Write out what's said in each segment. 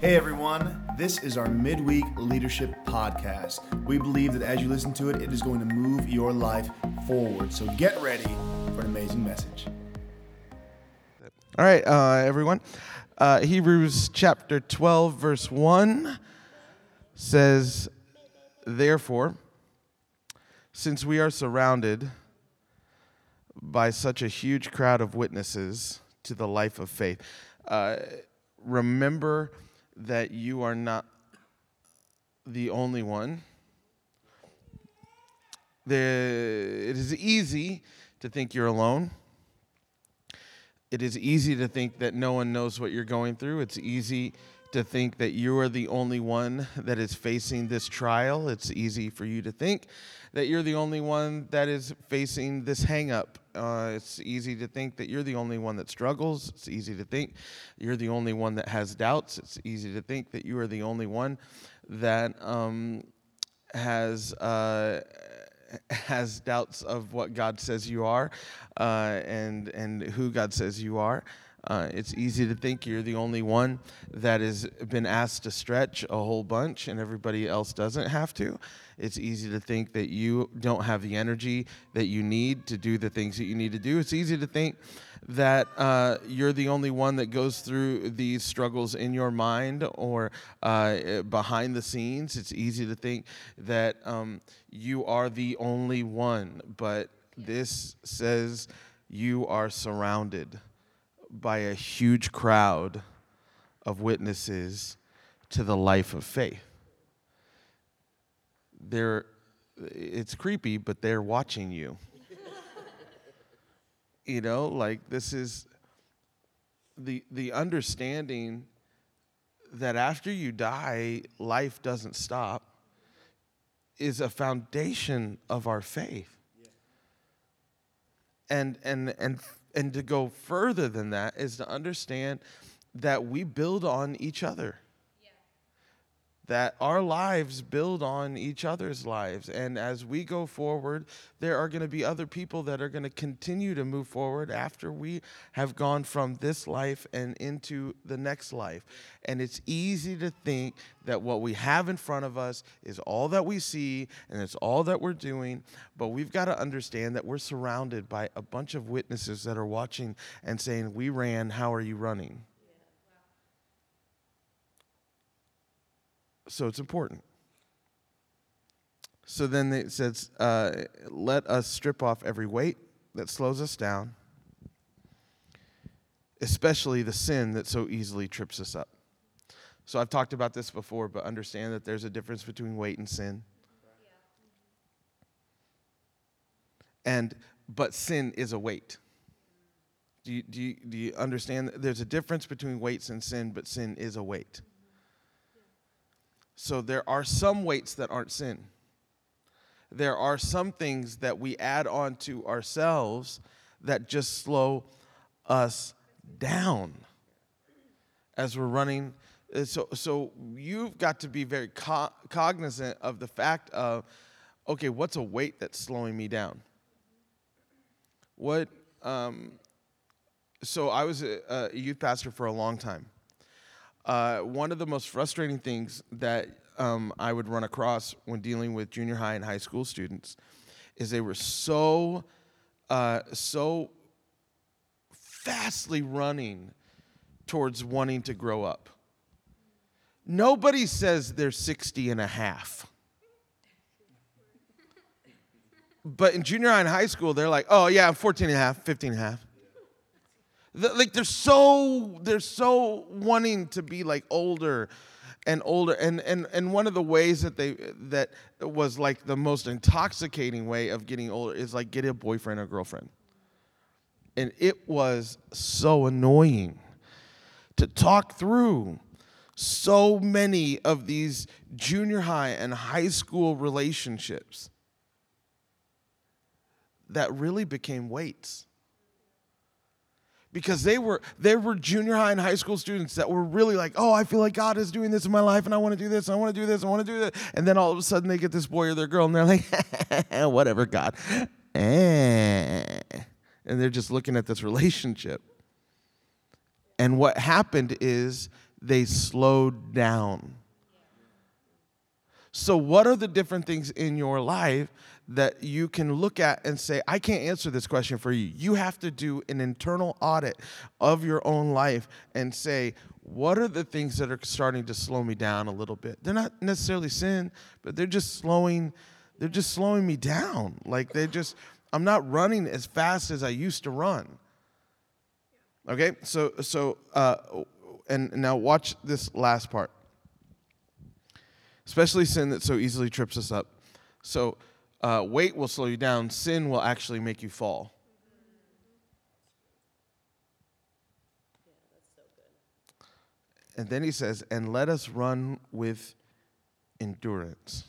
Hey everyone, this is our midweek leadership podcast. We believe that as you listen to it, it is going to move your life forward. So get ready for an amazing message. All right, uh, everyone. Uh, Hebrews chapter 12, verse 1 says, Therefore, since we are surrounded by such a huge crowd of witnesses to the life of faith, uh, remember that you are not the only one. It is easy to think you're alone. It is easy to think that no one knows what you're going through. It's easy to think that you are the only one that is facing this trial. It's easy for you to think that you're the only one that is facing this hangup. Uh, it's easy to think that you're the only one that struggles. It's easy to think you're the only one that has doubts. It's easy to think that you are the only one that um, has. Uh, has doubts of what God says you are uh, and, and who God says you are. Uh, it's easy to think you're the only one that has been asked to stretch a whole bunch and everybody else doesn't have to. It's easy to think that you don't have the energy that you need to do the things that you need to do. It's easy to think that uh, you're the only one that goes through these struggles in your mind or uh, behind the scenes. It's easy to think that um, you are the only one, but this says you are surrounded by a huge crowd of witnesses to the life of faith. They're, it's creepy, but they're watching you. you know, like this is the, the understanding that after you die, life doesn't stop is a foundation of our faith. And, and, and and to go further than that is to understand that we build on each other. That our lives build on each other's lives. And as we go forward, there are going to be other people that are going to continue to move forward after we have gone from this life and into the next life. And it's easy to think that what we have in front of us is all that we see and it's all that we're doing. But we've got to understand that we're surrounded by a bunch of witnesses that are watching and saying, We ran, how are you running? So it's important. So then it says, uh, let us strip off every weight that slows us down, especially the sin that so easily trips us up. So I've talked about this before, but understand that there's a difference between weight and sin. And but sin is a weight. Do you, do you, do you understand? There's a difference between weights and sin, but sin is a weight. So there are some weights that aren't sin. There are some things that we add on to ourselves that just slow us down as we're running. Uh, so, so you've got to be very co- cognizant of the fact of, okay, what's a weight that's slowing me down? What? Um, so I was a, a youth pastor for a long time. Uh, one of the most frustrating things that um, I would run across when dealing with junior high and high school students is they were so, uh, so fastly running towards wanting to grow up. Nobody says they're 60 and a half. But in junior high and high school, they're like, oh, yeah, I'm 14 and a half, 15 and a half like they're so they're so wanting to be like older and older and and and one of the ways that they that was like the most intoxicating way of getting older is like get a boyfriend or girlfriend. And it was so annoying to talk through so many of these junior high and high school relationships that really became weights because they were they were junior high and high school students that were really like, oh, I feel like God is doing this in my life, and I want to do this, and I want to do this, I want to do that, and then all of a sudden they get this boy or their girl, and they're like, whatever, God, eh. and they're just looking at this relationship. And what happened is they slowed down. So, what are the different things in your life that you can look at and say, I can't answer this question for you? You have to do an internal audit of your own life and say, what are the things that are starting to slow me down a little bit? They're not necessarily sin, but they're just slowing, they're just slowing me down. Like they just, I'm not running as fast as I used to run. Okay, so so uh, and now watch this last part especially sin that so easily trips us up. So, uh, weight will slow you down, sin will actually make you fall. And then he says, and let us run with endurance.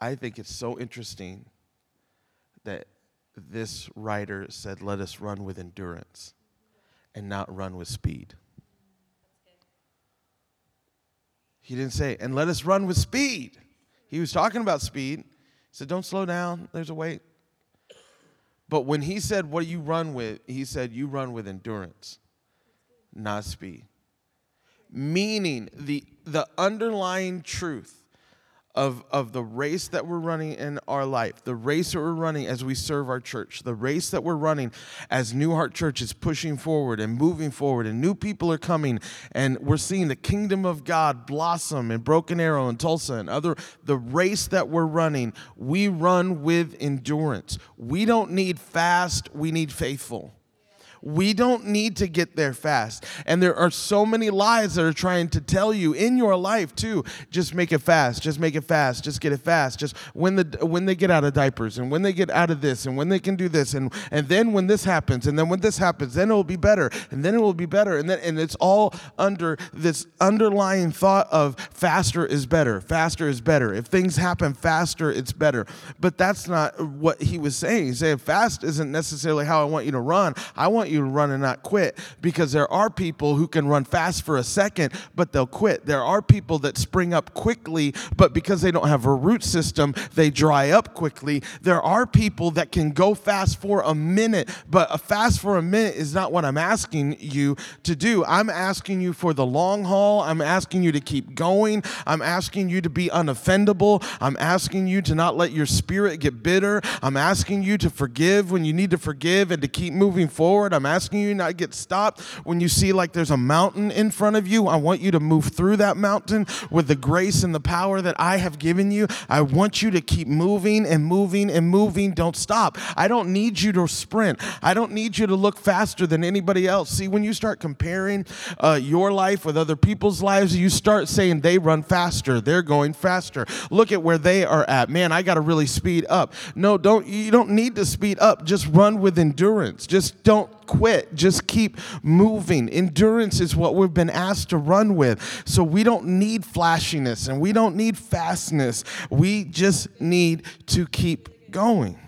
I think it's so interesting that this writer said, let us run with endurance and not run with speed. He didn't say, and let us run with speed. He was talking about speed. He said, don't slow down, there's a weight. But when he said, what do you run with? He said, you run with endurance, not speed. Meaning, the, the underlying truth of, of the race that we're running in our life, the race that we're running as we serve our church, the race that we're running as New Heart Church is pushing forward and moving forward, and new people are coming, and we're seeing the kingdom of God blossom in Broken Arrow and Tulsa and other. The race that we're running, we run with endurance. We don't need fast, we need faithful. We don't need to get there fast. And there are so many lies that are trying to tell you in your life too. Just make it fast. Just make it fast. Just get it fast. Just when the when they get out of diapers and when they get out of this and when they can do this and and then when this happens and then when this happens, then it will be better and then it will be better and then and it's all under this underlying thought of faster is better. Faster is better. If things happen faster, it's better. But that's not what he was saying. He's saying fast isn't necessarily how I want you to run. I want you to run and not quit because there are people who can run fast for a second, but they'll quit. There are people that spring up quickly, but because they don't have a root system, they dry up quickly. There are people that can go fast for a minute, but a fast for a minute is not what I'm asking you to do. I'm asking you for the long haul. I'm asking you to keep going. I'm asking you to be unoffendable. I'm asking you to not let your spirit get bitter. I'm asking you to forgive when you need to forgive and to keep moving forward. I'm asking you not to get stopped when you see like there's a mountain in front of you. I want you to move through that mountain with the grace and the power that I have given you. I want you to keep moving and moving and moving. Don't stop. I don't need you to sprint. I don't need you to look faster than anybody else. See, when you start comparing uh, your life with other people's lives, you start saying they run faster. They're going faster. Look at where they are at. Man, I got to really speed up. No, don't. You don't need to speed up. Just run with endurance. Just don't quit. Just keep moving. Endurance is what we've been asked to run with. So we don't need flashiness and we don't need fastness. We just need to keep going.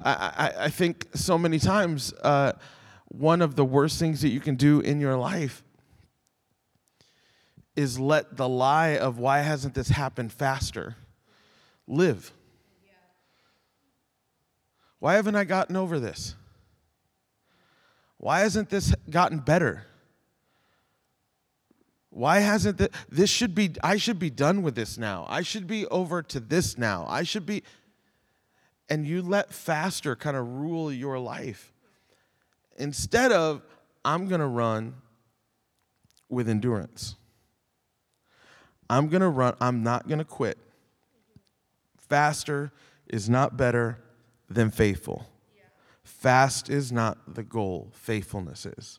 I, I, I think so many times uh, one of the worst things that you can do in your life is let the lie of why hasn't this happened faster live. Why haven't I gotten over this? Why hasn't this gotten better? Why hasn't this, this should be I should be done with this now. I should be over to this now. I should be and you let faster kind of rule your life instead of I'm going to run with endurance. I'm going to run, I'm not going to quit. Faster is not better than faithful. Fast is not the goal, faithfulness is.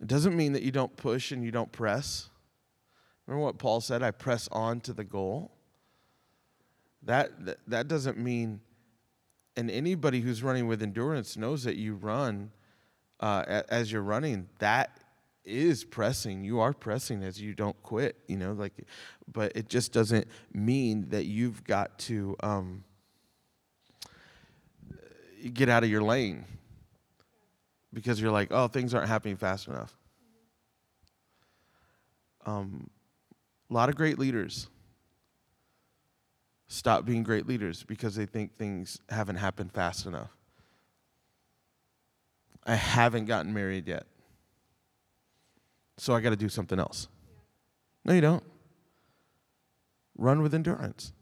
It doesn't mean that you don't push and you don't press. Remember what Paul said? I press on to the goal. That, that, that doesn't mean, and anybody who's running with endurance knows that you run uh, as you're running. That is pressing. You are pressing as you don't quit, you know, like, but it just doesn't mean that you've got to um, get out of your lane because you're like, oh, things aren't happening fast enough. Um, a lot of great leaders stop being great leaders because they think things haven't happened fast enough. I haven't gotten married yet. So I got to do something else. No, you don't. Run with endurance.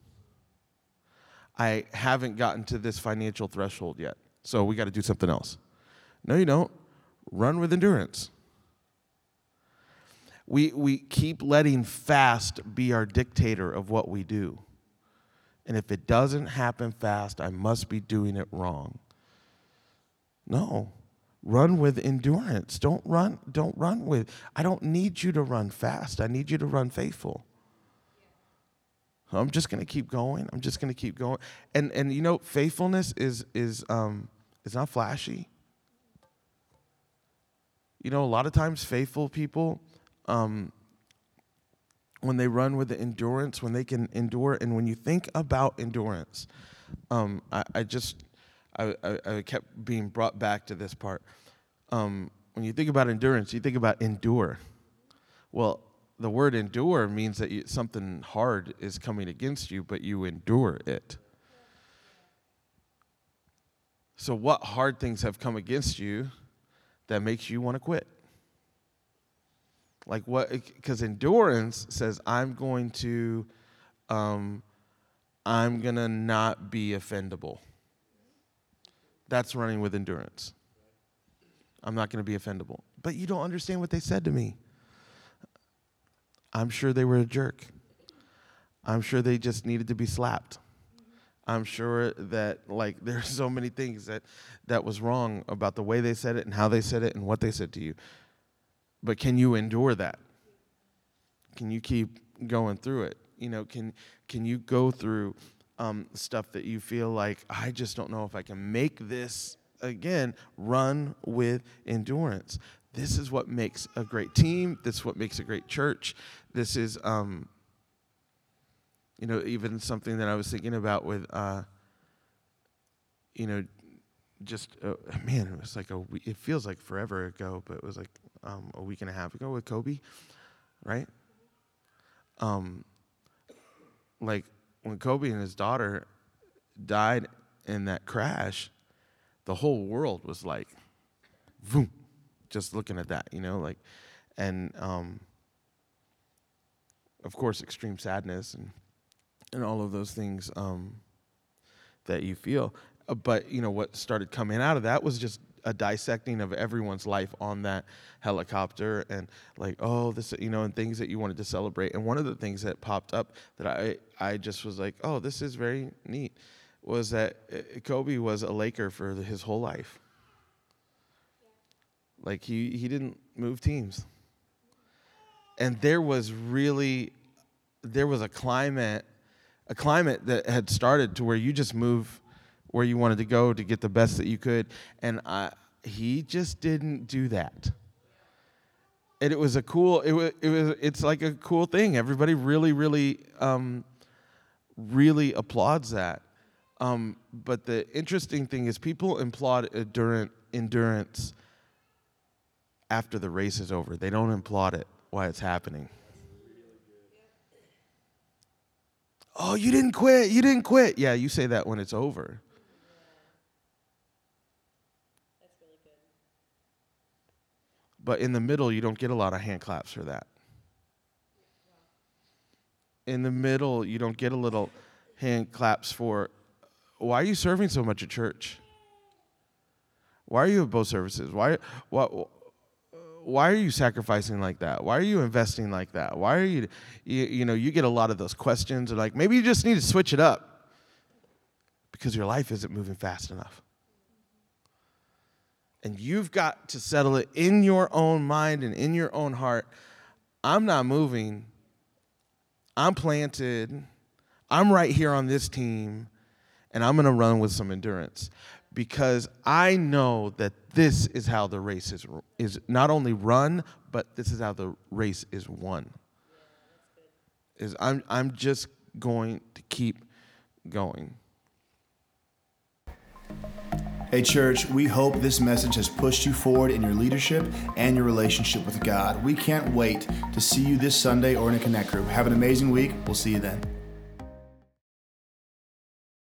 I haven't gotten to this financial threshold yet. So we got to do something else. No, you don't. Run with endurance. We, we keep letting fast be our dictator of what we do. And if it doesn't happen fast, I must be doing it wrong. No. Run with endurance. Don't run, don't run with I don't need you to run fast. I need you to run faithful. I'm just to keep going. I'm just to keep going. And and you know, faithfulness is is um is not flashy. You know, a lot of times faithful people um when they run with the endurance, when they can endure, and when you think about endurance, um, I, I just I, I, I, kept being brought back to this part. Um, when you think about endurance, you think about endure. Well, the word endure means that you, something hard is coming against you, but you endure it. So, what hard things have come against you that makes you want to quit? Like what? Because endurance says I'm going to, um, I'm gonna not be offendable. That's running with endurance. I'm not going to be offendable. But you don't understand what they said to me. I'm sure they were a jerk. I'm sure they just needed to be slapped. I'm sure that like there's so many things that that was wrong about the way they said it and how they said it and what they said to you. But can you endure that? Can you keep going through it? You know, can can you go through um, stuff that you feel like I just don't know if I can make this again? Run with endurance. This is what makes a great team. This is what makes a great church. This is, um, you know, even something that I was thinking about with, uh, you know, just uh, man, it was like a. It feels like forever ago, but it was like um, a week and a half ago with Kobe, right? Um, like when Kobe and his daughter died in that crash, the whole world was like, boom, just looking at that, you know, like, and um, of course, extreme sadness and and all of those things um, that you feel. Uh, but you know what started coming out of that was just a dissecting of everyone's life on that helicopter and like oh this you know and things that you wanted to celebrate and one of the things that popped up that i i just was like oh this is very neat was that uh, kobe was a laker for his whole life like he he didn't move teams and there was really there was a climate a climate that had started to where you just move where you wanted to go to get the best that you could. And I, he just didn't do that. And it was a cool, it was, it was, it's like a cool thing. Everybody really, really, um, really applauds that. Um, but the interesting thing is people applaud endurance after the race is over. They don't applaud it while it's happening. Oh, you didn't quit. You didn't quit. Yeah, you say that when it's over. But in the middle, you don't get a lot of hand claps for that. In the middle, you don't get a little hand claps for why are you serving so much at church? Why are you at both services? Why, why, why are you sacrificing like that? Why are you investing like that? Why are you, you, you know, you get a lot of those questions, or like maybe you just need to switch it up because your life isn't moving fast enough. And you've got to settle it in your own mind and in your own heart. I'm not moving. I'm planted. I'm right here on this team, and I'm going to run with some endurance because I know that this is how the race is, is not only run, but this is how the race is won. Is I'm, I'm just going to keep going. Hey, church, we hope this message has pushed you forward in your leadership and your relationship with God. We can't wait to see you this Sunday or in a Connect group. Have an amazing week. We'll see you then.